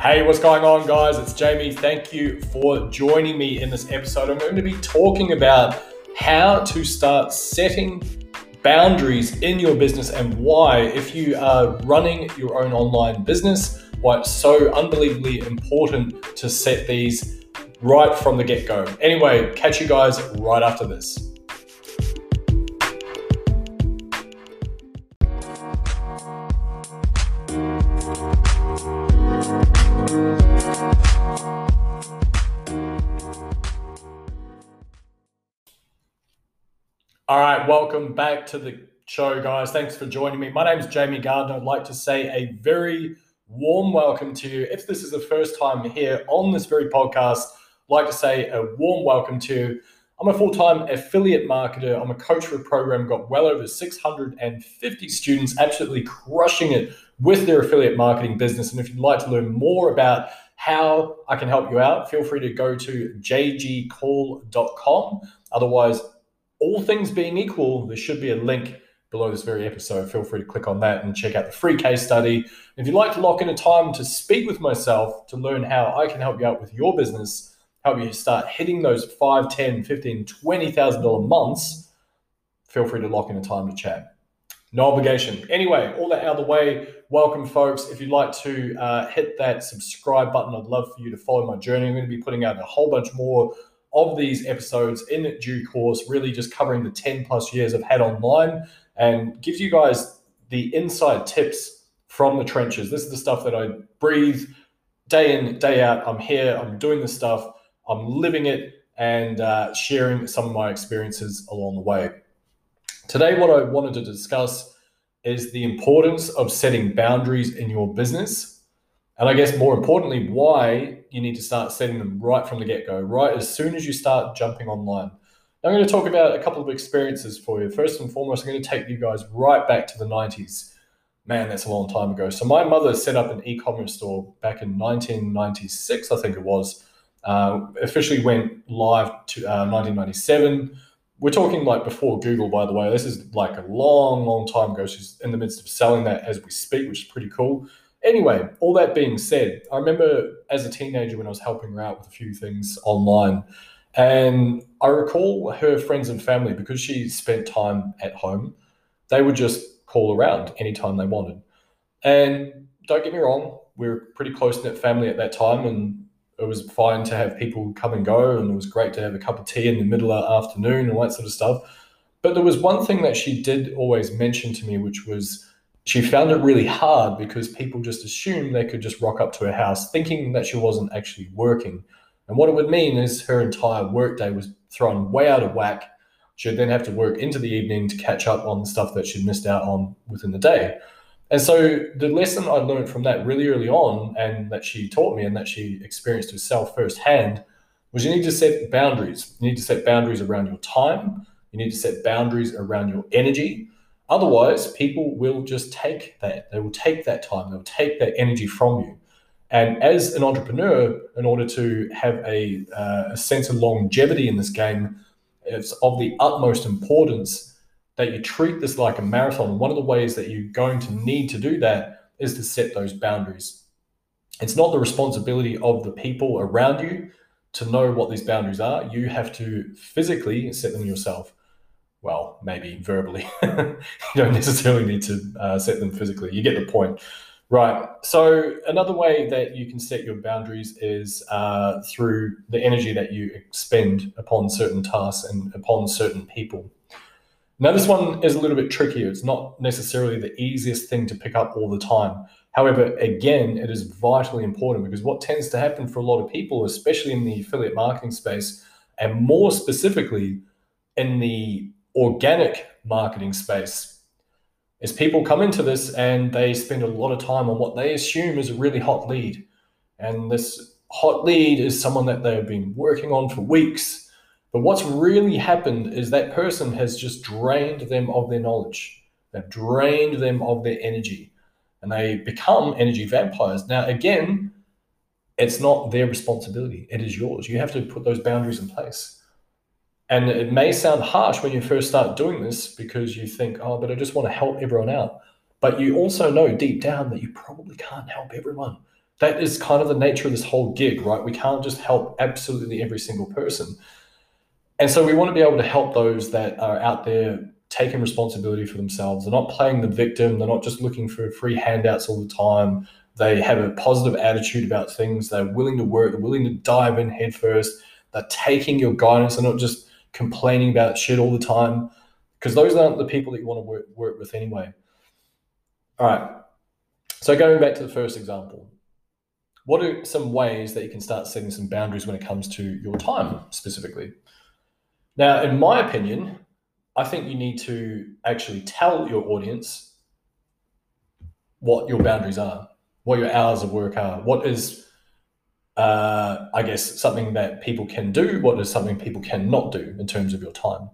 Hey, what's going on, guys? It's Jamie. Thank you for joining me in this episode. I'm going to be talking about how to start setting boundaries in your business and why, if you are running your own online business, why it's so unbelievably important to set these right from the get go. Anyway, catch you guys right after this. Welcome back to the show, guys. Thanks for joining me. My name is Jamie Gardner. I'd like to say a very warm welcome to you. If this is the first time here on this very podcast, I'd like to say a warm welcome to you. I'm a full time affiliate marketer. I'm a coach for a program, got well over 650 students absolutely crushing it with their affiliate marketing business. And if you'd like to learn more about how I can help you out, feel free to go to jgcall.com. Otherwise, all things being equal, there should be a link below this very episode. Feel free to click on that and check out the free case study. If you'd like to lock in a time to speak with myself to learn how I can help you out with your business, help you start hitting those 5, 10, 15, $20,000 months, feel free to lock in a time to chat. No obligation. Anyway, all that out of the way, welcome, folks. If you'd like to uh, hit that subscribe button, I'd love for you to follow my journey. I'm going to be putting out a whole bunch more of these episodes in due course, really just covering the 10 plus years I've had online and gives you guys the inside tips from the trenches. This is the stuff that I breathe day in, day out. I'm here, I'm doing this stuff, I'm living it, and uh, sharing some of my experiences along the way. Today, what I wanted to discuss is the importance of setting boundaries in your business and I guess more importantly, why you need to start setting them right from the get go, right as soon as you start jumping online. Now, I'm going to talk about a couple of experiences for you. First and foremost, I'm going to take you guys right back to the 90s. Man, that's a long time ago. So, my mother set up an e commerce store back in 1996, I think it was. Uh, officially went live to uh, 1997. We're talking like before Google, by the way. This is like a long, long time ago. She's in the midst of selling that as we speak, which is pretty cool. Anyway, all that being said, I remember as a teenager when I was helping her out with a few things online, and I recall her friends and family, because she spent time at home, they would just call around anytime they wanted. And don't get me wrong, we were pretty close knit family at that time, and it was fine to have people come and go, and it was great to have a cup of tea in the middle of the afternoon and all that sort of stuff. But there was one thing that she did always mention to me, which was she found it really hard because people just assumed they could just rock up to her house thinking that she wasn't actually working. And what it would mean is her entire workday was thrown way out of whack. She'd then have to work into the evening to catch up on the stuff that she'd missed out on within the day. And so the lesson I learned from that really early on, and that she taught me and that she experienced herself firsthand, was you need to set boundaries. You need to set boundaries around your time. You need to set boundaries around your energy. Otherwise, people will just take that. They will take that time. They'll take that energy from you. And as an entrepreneur, in order to have a, uh, a sense of longevity in this game, it's of the utmost importance that you treat this like a marathon. One of the ways that you're going to need to do that is to set those boundaries. It's not the responsibility of the people around you to know what these boundaries are. You have to physically set them yourself well, maybe verbally. you don't necessarily need to uh, set them physically. You get the point. Right. So, another way that you can set your boundaries is uh, through the energy that you expend upon certain tasks and upon certain people. Now, this one is a little bit trickier. It's not necessarily the easiest thing to pick up all the time. However, again, it is vitally important because what tends to happen for a lot of people, especially in the affiliate marketing space, and more specifically in the organic marketing space is people come into this and they spend a lot of time on what they assume is a really hot lead. And this hot lead is someone that they've been working on for weeks. But what's really happened is that person has just drained them of their knowledge. They've drained them of their energy and they become energy vampires. Now, again, it's not their responsibility, it is yours. You have to put those boundaries in place. And it may sound harsh when you first start doing this because you think, oh, but I just want to help everyone out. But you also know deep down that you probably can't help everyone. that is kind of the nature of this whole gig, right? We can't just help absolutely every single person. And so we want to be able to help those that are out there taking responsibility for themselves. They're not playing the victim. They're not just looking for free handouts all the time. They have a positive attitude about things. They're willing to work. They're willing to dive in headfirst. They're taking your guidance. They're not just complaining about shit all the time because those aren't the people that you want to work, work with anyway. All right. So going back to the first example, what are some ways that you can start setting some boundaries when it comes to your time specifically? Now, in my opinion, I think you need to actually tell your audience what your boundaries are, what your hours of work are, what is, uh, I guess, something that people can do, what is something people cannot do in terms of your time.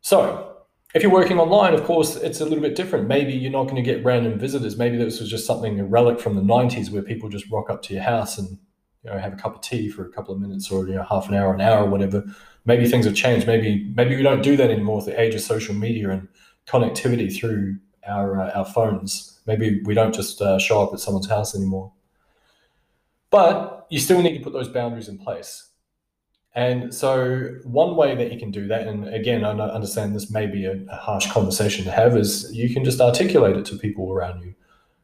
So, if you're working online, of course, it's a little bit different. Maybe you're not going to get random visitors. Maybe this was just something a relic from the 90s where people just rock up to your house and you know have a cup of tea for a couple of minutes or you know half an hour, an hour, or whatever. Maybe things have changed. Maybe maybe we don't do that anymore with the age of social media and connectivity through our uh, our phones. Maybe we don't just uh, show up at someone's house anymore. But you still need to put those boundaries in place. And so, one way that you can do that, and again, I understand this may be a, a, harsh conversation to have, is you can just articulate it to people around you.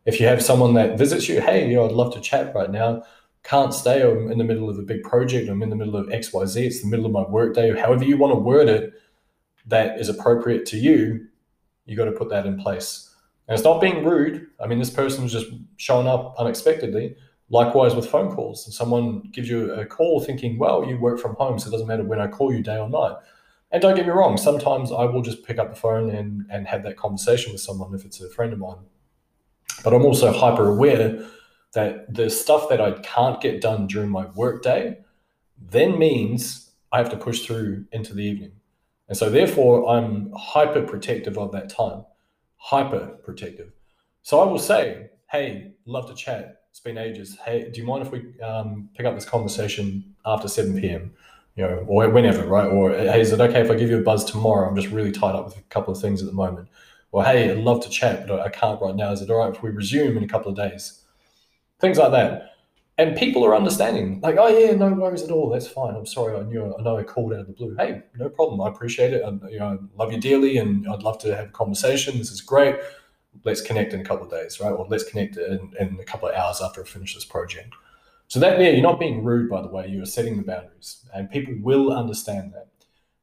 If you have someone that visits you, hey, you know, I'd love to chat right now. Can't stay. I'm in the middle of a big project. I'm in the middle of X, Y, Z. It's the middle of my workday. However you want to word it, that is appropriate to you. You got to put that in place. And it's not being rude. I mean, this person's just showing up unexpectedly Likewise with phone calls. And someone gives you a call thinking, well, you work from home, so it doesn't matter when I call you day or night. And don't get me wrong, sometimes I will just pick up the phone and, and have that conversation with someone if it's a friend of mine. But I'm also hyper aware that the stuff that I can't get done during my workday then means I have to push through into the evening. And so therefore I'm hyper protective of that time. Hyper protective. So I will say, hey, love to chat it's been ages. Hey, do you mind if we um, pick up this conversation after 7 p.m.? You know, or whenever, right? Or hey, is it okay if I give you a buzz tomorrow? I'm just really tied up with a couple of things at the moment. Or hey, I'd love to chat, but I can't right now. Is it all right if we resume in a couple of days? Things like that. And people are understanding, like, oh yeah, no worries at all. That's fine. I'm sorry. I knew I know I called out of the blue. Hey, no problem. I appreciate it. I, you know, I love you dearly, and I'd love to have a conversation. This is great let's connect in a couple of days, right? Or let's connect in, in a couple of hours after I finish this project. So that yeah, you're not being rude, by the way. You are setting the boundaries, and people will understand that.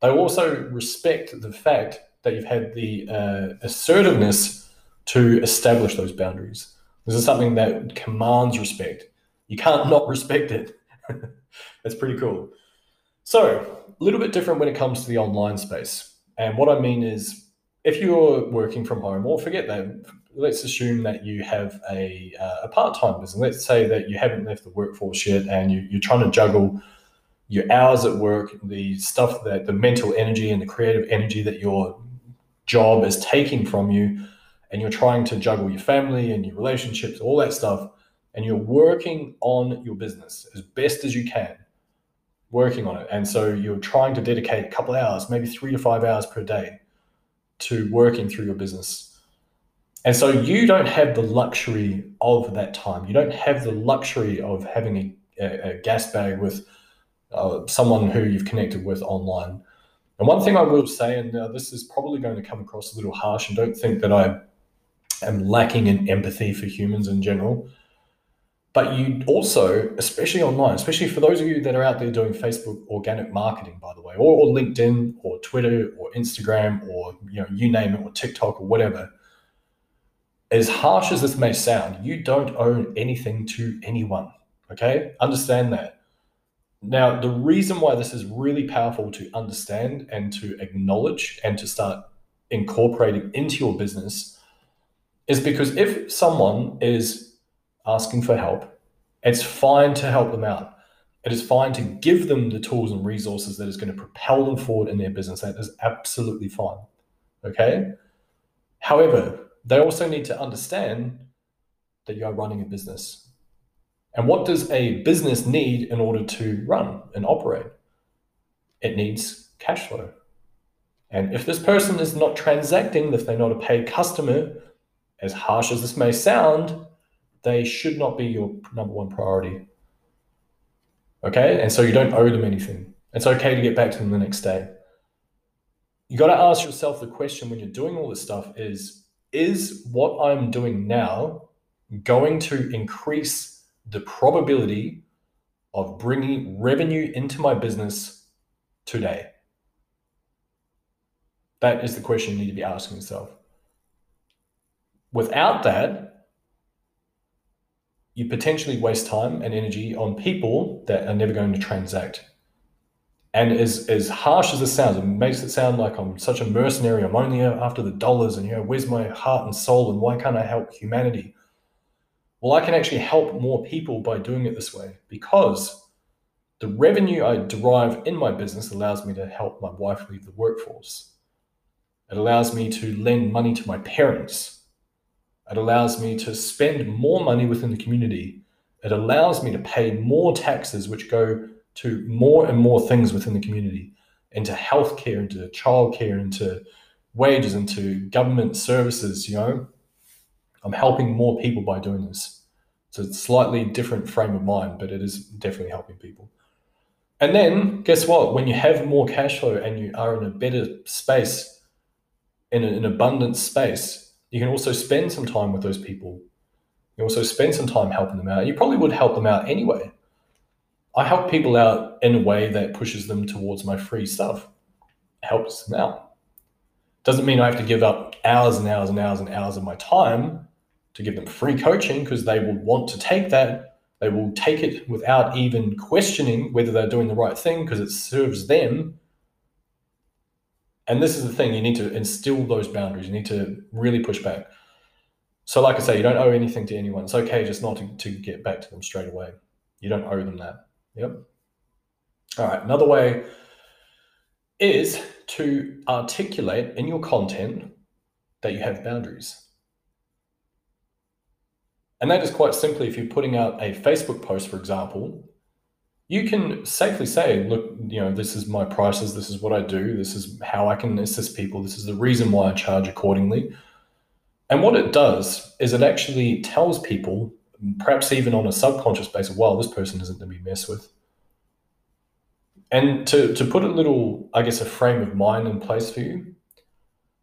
They also respect the fact that you've had the uh, assertiveness to establish those boundaries. This is something that commands respect. You can't not respect it. That's pretty cool. So, a little bit different when it comes to the online space. And what I mean is, if you're working from home, or forget that, let's assume that you have a, uh, a part time business. Let's say that you haven't left the workforce yet and you, you're trying to juggle your hours at work, the stuff that the mental energy and the creative energy that your job is taking from you, and you're trying to juggle your family and your relationships, all that stuff, and you're working on your business as best as you can, working on it. And so you're trying to dedicate a couple hours, maybe three to five hours per day to working through your business. And so you don't have the luxury of that time. You don't have the luxury of having a, a gas bag with uh, someone who you've connected with online. And one thing I will say, and uh, this is probably going to come across a little harsh, and don't think that I am lacking in empathy for humans in general. But you also, especially online, especially for those of you that are out there doing Facebook organic marketing, by the way, or, or LinkedIn or Twitter or Instagram or you know, you name it, or TikTok or whatever, as harsh as this may sound, you don't own anything to anyone. Okay? Understand that. Now, the reason why this is really powerful to understand and to acknowledge and to start incorporating into your business is because if someone is asking for help. It's fine to help them out. It is fine to give them the tools and resources that is going to propel them forward in their business. That is absolutely fine. Okay. However, they also need to understand that you are running a business. And what does a business need in order to run and operate? It needs cash flow. And if this person is not transacting, if they're not a paid customer, as harsh as this may sound, they should not be your number one priority. Okay. And so you don't owe them anything. It's okay to get back to them the next day. You got to ask yourself the question when you're doing all this stuff is, is what I'm doing now going to increase the probability of bringing revenue into my business today? That is the question you need to be asking yourself. Without that, you potentially waste time and energy on people that are never going to transact. And as, as harsh as it sounds, it makes it sound like I'm such a mercenary. I'm only after the dollars and, you know, where's my heart and soul and why can't I help humanity? Well, I can actually help more people by doing it this way because the revenue I derive in my business allows me to help my wife leave the workforce. It allows me to lend money to my parents it allows me to spend more money within the community. It allows me to pay more taxes, which go to more and more things within the community into healthcare, into childcare, into wages, into government services. You know, I'm helping more people by doing this. So it's a slightly different frame of mind, but it is definitely helping people. And then guess what? When you have more cash flow and you are in a better space, in an abundant space, you can also spend some time with those people. You also spend some time helping them out. You probably would help them out anyway. I help people out in a way that pushes them towards my free stuff, helps them out. Doesn't mean I have to give up hours and hours and hours and hours of my time to give them free coaching because they will want to take that. They will take it without even questioning whether they're doing the right thing because it serves them and this is the thing you need to instill those boundaries you need to really push back. So like i say you don't owe anything to anyone. It's okay just not to, to get back to them straight away. You don't owe them that. Yep. All right another way is to articulate in your content that you have boundaries. And that is quite simply if you're putting out a facebook post for example you can safely say, look, you know, this is my prices, this is what I do, this is how I can assist people, this is the reason why I charge accordingly. And what it does is it actually tells people, perhaps even on a subconscious basis, well, this person isn't to be messed with. And to, to put a little, I guess, a frame of mind in place for you,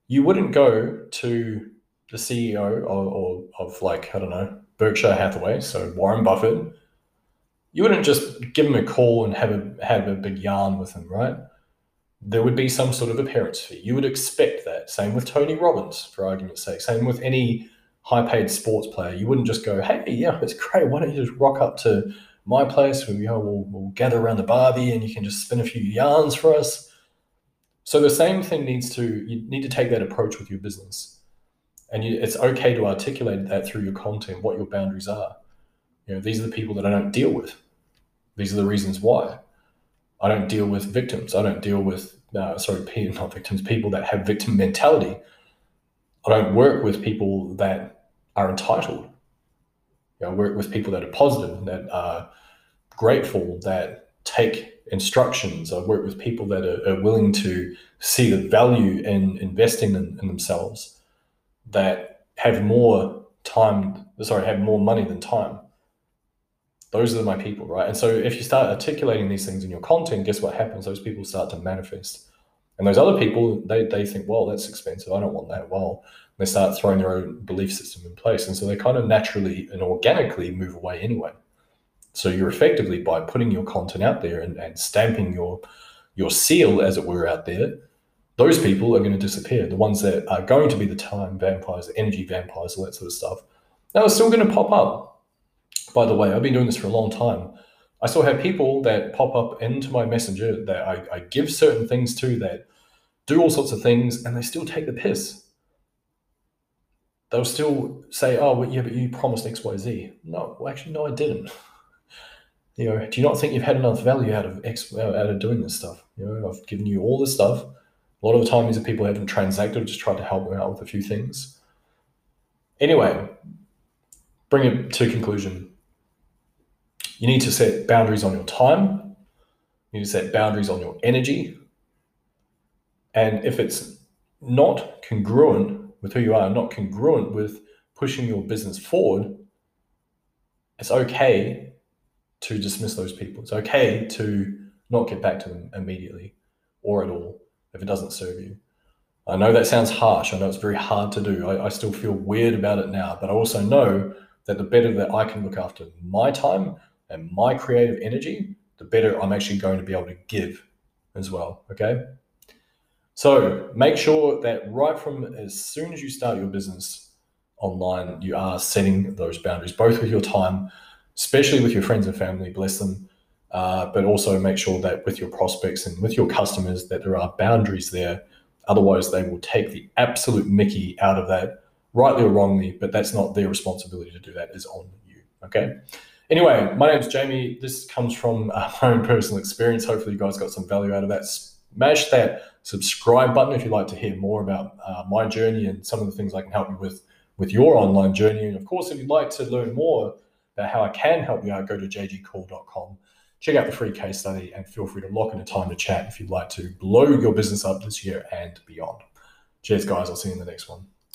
you wouldn't go to the CEO or, or of like, I don't know, Berkshire Hathaway, so Warren Buffett, you wouldn't just give him a call and have a have a big yarn with him, right? There would be some sort of appearance fee. You would expect that. Same with Tony Robbins, for argument's sake. Same with any high paid sports player. You wouldn't just go, hey, yeah, it's great. Why don't you just rock up to my place? We, we'll, we'll gather around the barbie and you can just spin a few yarns for us. So the same thing needs to, you need to take that approach with your business. And you, it's okay to articulate that through your content, what your boundaries are. You know, these are the people that I don't deal with. These are the reasons why. I don't deal with victims. I don't deal with, uh, sorry, not victims, people that have victim mentality. I don't work with people that are entitled. You know, I work with people that are positive, that are grateful, that take instructions. I work with people that are, are willing to see the value in investing in, in themselves, that have more time, sorry, have more money than time those are my people, right? And so if you start articulating these things in your content, guess what happens? Those people start to manifest. And those other people, they, they think, well, that's expensive. I don't want that. Well, they start throwing their own belief system in place. And so they kind of naturally and organically move away anyway. So you're effectively by putting your content out there and, and stamping your your seal, as it were, out there, those people are going to disappear. The ones that are going to be the time vampires, the energy vampires, all that sort of stuff, are still going to pop up by the way, I've been doing this for a long time. I still have people that pop up into my messenger that I, I give certain things to that do all sorts of things and they still take the piss. They'll still say, oh, well, yeah, but you promised XYZ. No, well, actually, no, I didn't. You know, do you not think you've had enough value out of X uh, out of doing this stuff? You know, I've given you all this stuff. A lot of the time, these are people who haven't transacted, just tried to help them out with a few things. Anyway, bring it to conclusion. You need to set boundaries on your time. You need to set boundaries on your energy. And if it's not congruent with who you are, not congruent with pushing your business forward, it's okay to dismiss those people. It's okay to not get back to them immediately or at all if it doesn't serve you. I know that sounds harsh. I know it's very hard to do. I, I still feel weird about it now, but I also know that the better that I can look after my time and my creative energy, the better I'm actually going to be able to give as well. Okay. So make sure that right from as soon as you start your business online, you are setting those boundaries, both with your time, especially with your friends and family, bless them, uh, but also make sure that with your prospects and with your customers that there are boundaries there. Otherwise, they will take the absolute Mickey out of that, rightly or wrongly, but that's not their responsibility to do that, is on you. Okay. Anyway, my name is Jamie. This comes from uh, my own personal experience. Hopefully, you guys got some value out of that. Smash that subscribe button if you'd like to hear more about uh, my journey and some of the things I can help you with with your online journey. And of course, if you'd like to learn more about how I can help you out, go to jgcall.com. Check out the free case study and feel free to lock in a time to chat if you'd like to blow your business up this year and beyond. Cheers, guys. I'll see you in the next one.